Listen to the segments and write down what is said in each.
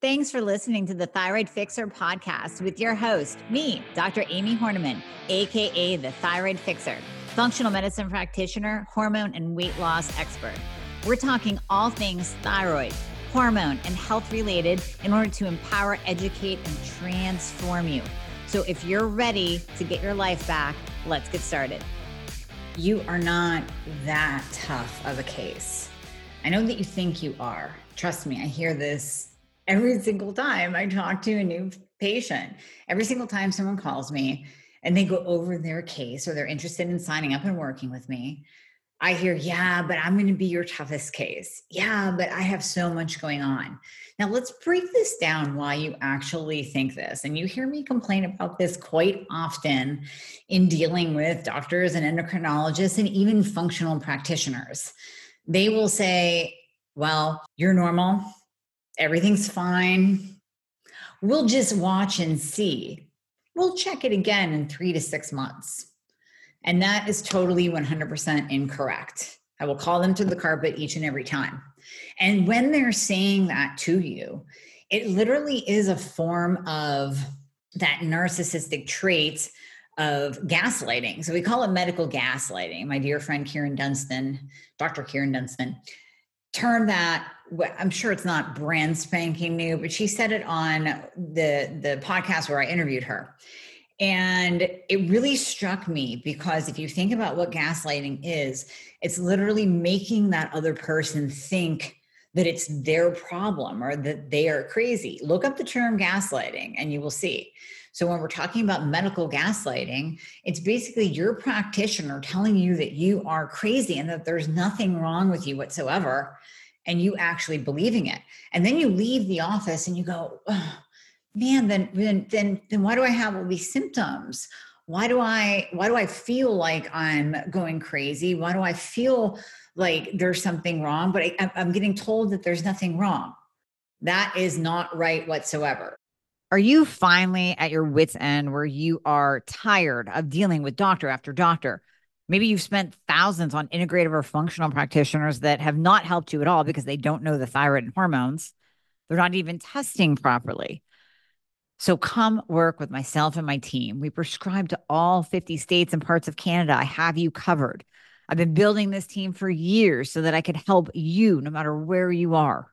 Thanks for listening to the Thyroid Fixer podcast with your host, me, Dr. Amie Hornaman, AKA the Thyroid Fixer, functional medicine practitioner, hormone and weight loss expert. We're talking all things thyroid, hormone, and health related in order to empower, educate, and transform you. So if you're ready to get your life back, let's get started. You are not that tough of a case. I know that you think you are. Trust me, I hear this every single time I talk to a new patient. Every single time someone calls me and they go over their case or they're interested in signing up and working with me, I hear, yeah, but I'm going to be your toughest case. Yeah, but I have so much going on. Now, let's break this down why you actually think this. And you hear me complain about this quite often in dealing with doctors and endocrinologists and even functional practitioners. They will say, well, you're normal, everything's fine. We'll just watch and see. We'll check it again in three to six months. And that is totally 100% incorrect. I will call them to the carpet each and every time. And when they're saying that to you, it literally is a form of that narcissistic trait of gaslighting. So we call it medical gaslighting. My dear friend Kieran Dunstan, Dr. Kieran Dunstan, termed that I'm sure it's not brand spanking new, but she said it on the the podcast where I interviewed her. And it really struck me because if you think about what gaslighting is, it's literally making that other person think that it's their problem or that they are crazy. Look up the term gaslighting and you will see. So, when we're talking about medical gaslighting, it's basically your practitioner telling you that you are crazy and that there's nothing wrong with you whatsoever, and you actually believing it. And then you leave the office and you go, oh, man, then then then then why do I have all these symptoms? Why do I why do I feel like I'm going crazy? Why do I feel like there's something wrong? But I, I'm getting told that there's nothing wrong. That is not right whatsoever. Are you finally at your wits' end where you are tired of dealing with doctor after doctor? Maybe you've spent thousands on integrative or functional practitioners that have not helped you at all because they don't know the thyroid and hormones. They're not even testing properly. So come work with myself and my team. We prescribe to all 50 states and parts of Canada. I have you covered. I've been building this team for years so that I could help you no matter where you are.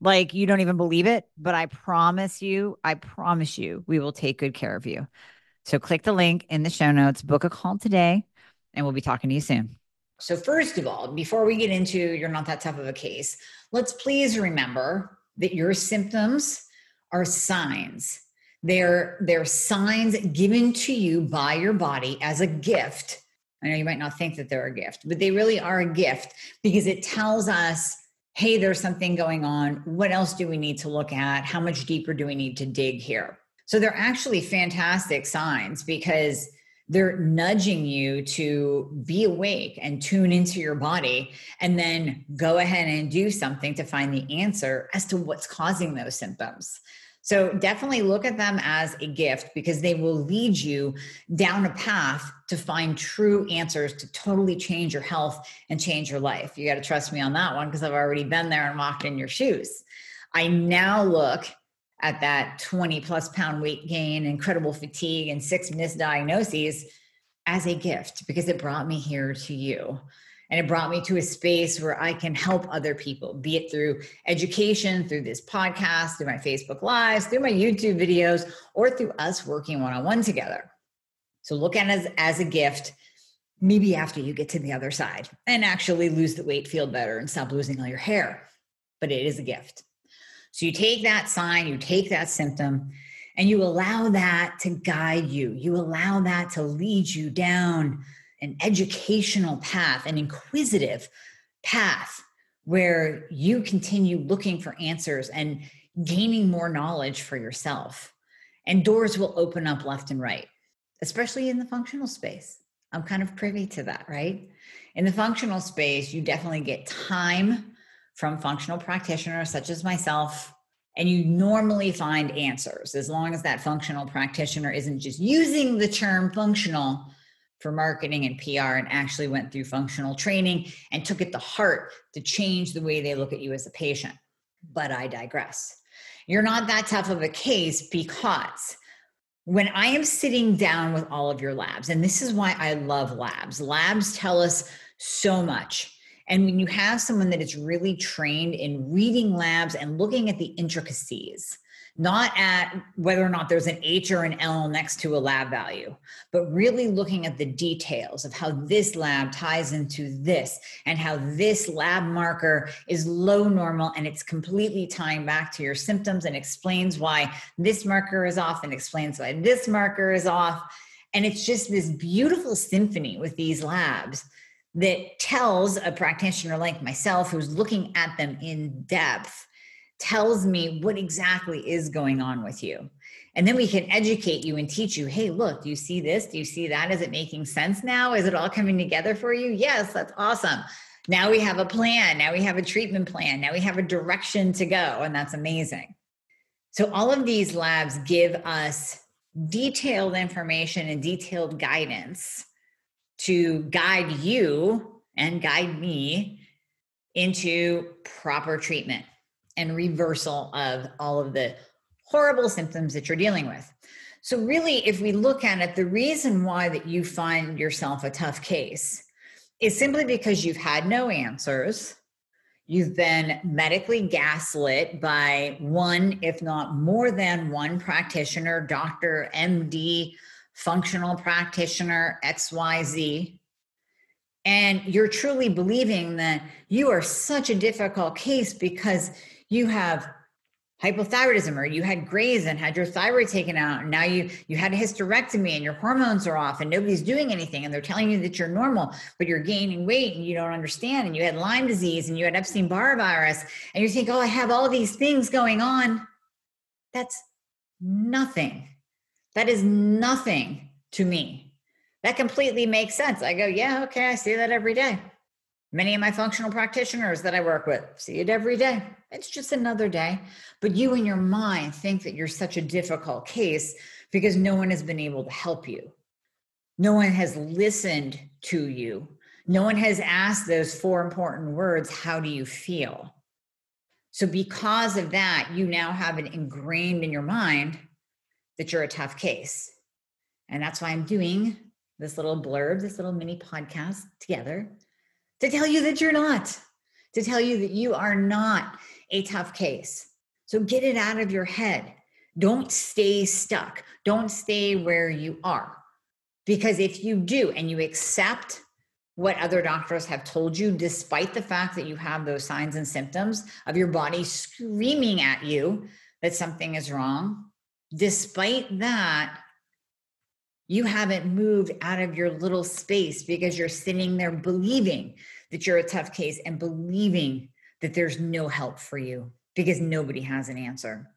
like you don't even believe it, but I promise you, I promise you, we will take good care of you. So click the link in the show notes, book a call today, and we'll be talking to you soon. So, first of all, before we get into you're not that tough of a case, let's please remember that your symptoms are signs. They're, they're signs given to you by your body as a gift. I know you might not think that they're a gift, but they really are a gift because it tells us hey, there's something going on. What else do we need to look at? How much deeper do we need to dig here? So they're actually fantastic signs because they're nudging you to be awake and tune into your body and then go ahead and do something to find the answer as to what's causing those symptoms. So definitely look at them as a gift because they will lead you down a path to find true answers to totally change your health and change your life. You got to trust me on that one because I've already been there and walked in your shoes. I now look at that 20 plus pound weight gain, incredible fatigue, and six misdiagnoses as a gift because it brought me here to you. And it brought me to a space where I can help other people, be it through education, through this podcast, through my Facebook Lives, through my YouTube videos, or through us working one on one together. So look at it as, as a gift, maybe after you get to the other side and actually lose the weight, feel better, and stop losing all your hair. But it is a gift. So you take that sign, you take that symptom, and you allow that to guide you. You allow that to lead you down an educational path, an inquisitive path where you continue looking for answers and gaining more knowledge for yourself. And doors will open up left and right, especially in the functional space. I'm kind of privy to that, right? In the functional space, you definitely get time from functional practitioners such as myself, and you normally find answers as long as that functional practitioner isn't just using the term functional for marketing and PR and actually went through functional training and took it to heart to change the way they look at you as a patient. But I digress. You're not that tough of a case because when I am sitting down with all of your labs, and this is why I love labs, labs tell us so much. And when you have someone that is really trained in reading labs and looking at the intricacies, not at whether or not there's an H or an L next to a lab value, but really looking at the details of how this lab ties into this and how this lab marker is low normal and it's completely tying back to your symptoms and explains why this marker is off and explains why this marker is off. And it's just this beautiful symphony with these labs that tells a practitioner like myself who's looking at them in depth tells me what exactly is going on with you. And then we can educate you and teach you hey, look, do you see this? Do you see that? Is it making sense now? Is it all coming together for you? Yes, that's awesome. Now we have a plan. Now we have a treatment plan. Now we have a direction to go. And that's amazing. So, all of these labs give us detailed information and detailed guidance to guide you and guide me into proper treatment and reversal of all of the horrible symptoms that you're dealing with. So really if we look at it the reason why that you find yourself a tough case is simply because you've had no answers. You've been medically gaslit by one, if not more than one practitioner, doctor, MD, functional practitioner, XYZ and you're truly believing that you are such a difficult case because you have hypothyroidism or you had Graves and had your thyroid taken out and now you you had a hysterectomy and your hormones are off and nobody's doing anything and they're telling you that you're normal but you're gaining weight and you don't understand and you had lyme disease and you had epstein-barr virus and you think oh i have all these things going on. That's nothing. That is nothing to me. That completely makes sense. I go yeah okay i see that every day. Many of my functional practitioners that I work with see it every day. It's just another day. But you in your mind think that you're such a difficult case because no one has been able to help you. No one has listened to you. No one has asked those four important words How do you feel? So, because of that, you now have it ingrained in your mind that you're a tough case. And that's why I'm doing this little blurb, this little mini podcast together to tell you that you're not, to tell you that you are not a tough case. So get it out of your head. Don't stay stuck. Don't stay where you are. Because if you do and you accept what other doctors have told you, despite the fact that you have those signs and symptoms of your body screaming at you that something is wrong, despite that, you haven't moved out of your little space because you're sitting there believing that you're a tough case and believing that there's no help for you because nobody has an answer.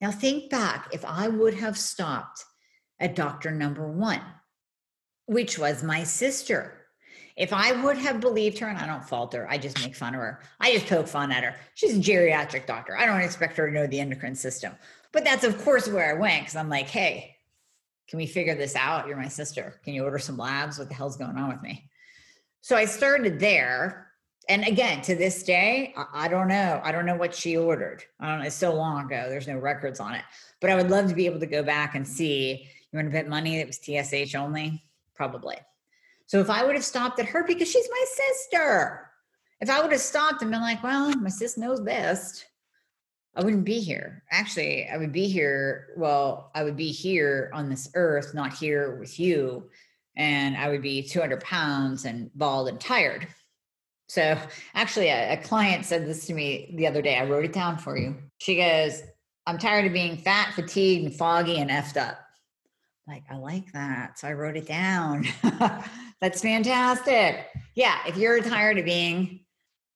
Now, think back if I would have stopped at doctor number one, which was my sister. If I would have believed her, and I don't fault her, I just make fun of her. I just poke fun at her. She's a geriatric doctor. I don't expect her to know the endocrine system. But that's, of course, where I went because I'm like, hey, can we figure this out? You're my sister. Can you order some labs? What the hell's going on with me? So I started there. And again, to this day, I, don't know. I don't know what she ordered. I don't know. It's so long ago. There's no records on it. But I would love to be able to go back and see. You want to bet money that was TSH only? Probably. So if I would have stopped at her because she's my sister, if I would have stopped and been like, well, my sis knows best, I wouldn't be here. Actually, I would be here. Well, I would be here on this earth, not here with you. And I would be 200 pounds and bald and tired. So, actually, a, a client said this to me the other day. I wrote it down for you. She goes, I'm tired of being fat, fatigued, and foggy and effed up. Like, I like that. So I wrote it down. That's fantastic. Yeah. If you're tired of being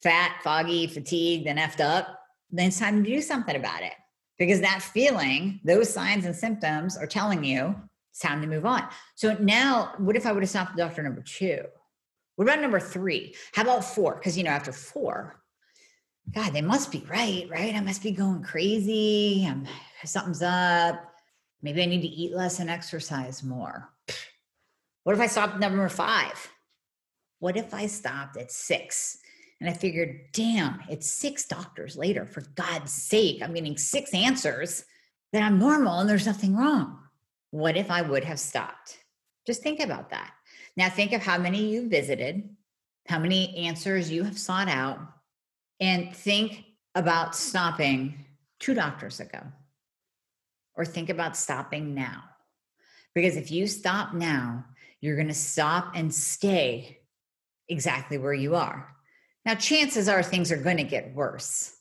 fat, foggy, fatigued, and effed up, then it's time to do something about it because that feeling, those signs and symptoms are telling you it's time to move on. So now, what if I would have stopped at doctor number two? What about number three? How about four? Because, you know, after four, God, they must be right, right? I must be going crazy. I'm, something's up. Maybe I need to eat less and exercise more. What if I stopped number five? What if I stopped at six? And I figured, damn, it's six doctors later. For God's sake, I'm getting six answers that I'm normal and there's nothing wrong. What if I would have stopped? Just think about that. Now, think of how many you visited, how many answers you have sought out, and think about stopping two doctors ago, or think about stopping now. Because if you stop now, you're going to stop and stay exactly where you are. Now, chances are things are going to get worse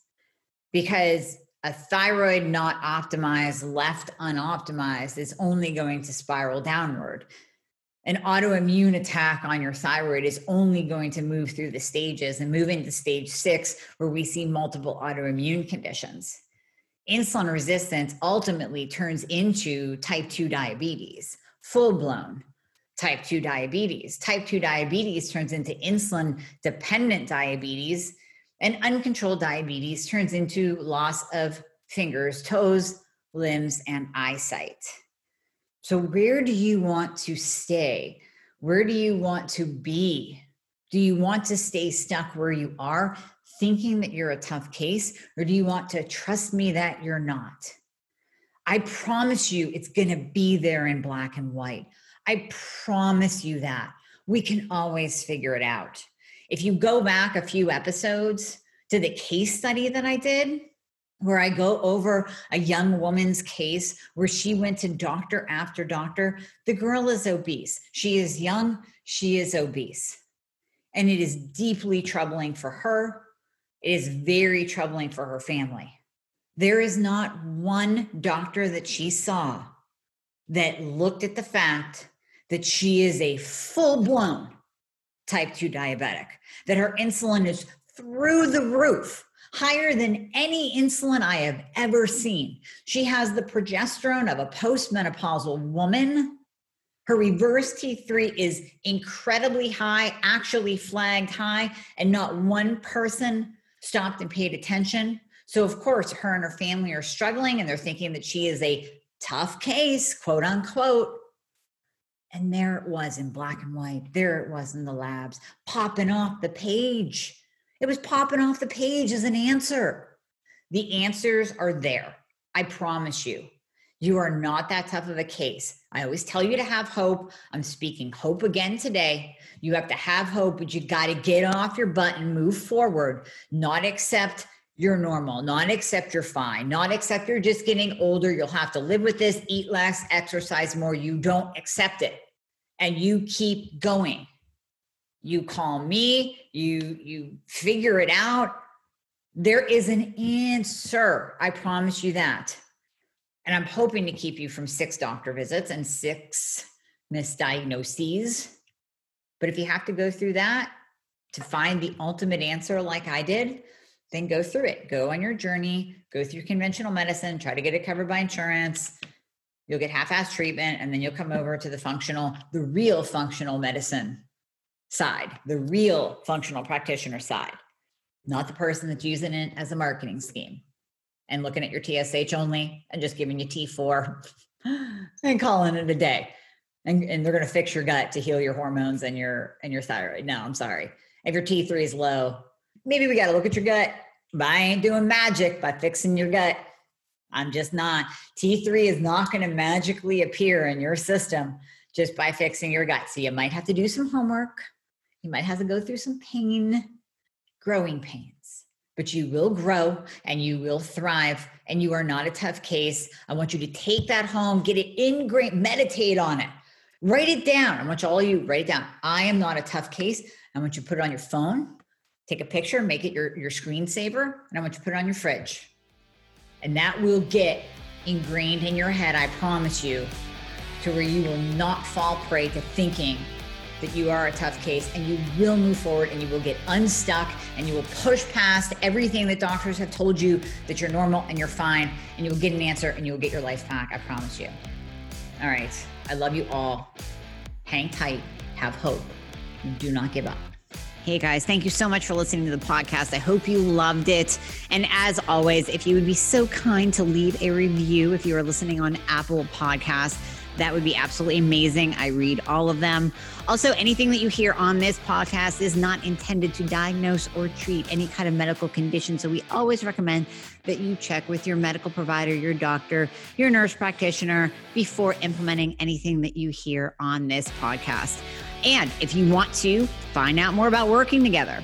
because a thyroid not optimized, left unoptimized, is only going to spiral downward. An autoimmune attack on your thyroid is only going to move through the stages and move into stage six, where we see multiple autoimmune conditions. Insulin resistance ultimately turns into type 2 diabetes, full blown type 2 diabetes. Type 2 diabetes turns into insulin dependent diabetes, and uncontrolled diabetes turns into loss of fingers, toes, limbs, and eyesight. So, where do you want to stay? Where do you want to be? Do you want to stay stuck where you are, thinking that you're a tough case, or do you want to trust me that you're not? I promise you it's going to be there in black and white. I promise you that. We can always figure it out. If you go back a few episodes to the case study that I did, where I go over a young woman's case where she went to doctor after doctor, the girl is obese. She is young, she is obese. And it is deeply troubling for her. It is very troubling for her family. There is not one doctor that she saw that looked at the fact that she is a full blown type 2 diabetic, that her insulin is through the roof, higher than any insulin I have ever seen. She has the progesterone of a postmenopausal woman. Her reverse T3 is incredibly high, actually flagged high, and not one person stopped and paid attention. So, of course, her and her family are struggling and they're thinking that she is a tough case, quote unquote. And there it was in black and white. There it was in the labs, popping off the page. It was popping off the page as an answer. The answers are there. I promise you. You are not that tough of a case. I always tell you to have hope. I'm speaking hope again today. You have to have hope, but you got to get off your butt and move forward, not accept you're normal, not accept you're fine, not accept you're just getting older. You'll have to live with this, eat less, exercise more. You don't accept it and you keep going. You call me, you you figure it out. There is an answer. I promise you that. And I'm hoping to keep you from six doctor visits and six misdiagnoses. But if you have to go through that to find the ultimate answer like I did, then go through it. Go on your journey, go through conventional medicine, try to get it covered by insurance. You'll get half ass treatment, and then you'll come over to the functional, the real functional medicine side, the real functional practitioner side, not the person that's using it as a marketing scheme and looking at your TSH only and just giving you T4 and calling it a day. And, and they're going to fix your gut to heal your hormones and your and your thyroid. No, I'm sorry. If your T3 is low, maybe we got to look at your gut. But I ain't doing magic by fixing your gut. I'm just not. T3 is not going to magically appear in your system just by fixing your gut. So you might have to do some homework. You might have to go through some pain, growing pains, but you will grow and you will thrive. And you are not a tough case. I want you to take that home, get it ingrained, meditate on it, write it down. I want you all you write it down. I am not a tough case. I want you to put it on your phone take a picture, make it your, your screensaver, and I want you to put it on your fridge. And that will get ingrained in your head, I promise you, to where you will not fall prey to thinking that you are a tough case and you will move forward and you will get unstuck and you will push past everything that doctors have told you that you're normal and you're fine and you will get an answer and you will get your life back. I promise you. All right. I love you all. Hang tight. Have hope. Do not give up. Hey guys, thank you so much for listening to the podcast. I hope you loved it. And as always, if you would be so kind to leave a review if you are listening on Apple Podcasts, that would be absolutely amazing. I read all of them. Also, anything that you hear on this podcast is not intended to diagnose or treat any kind of medical condition. So we always recommend that you check with your medical provider, your doctor, your nurse practitioner before implementing anything that you hear on this podcast. And if you want to find out more about working together,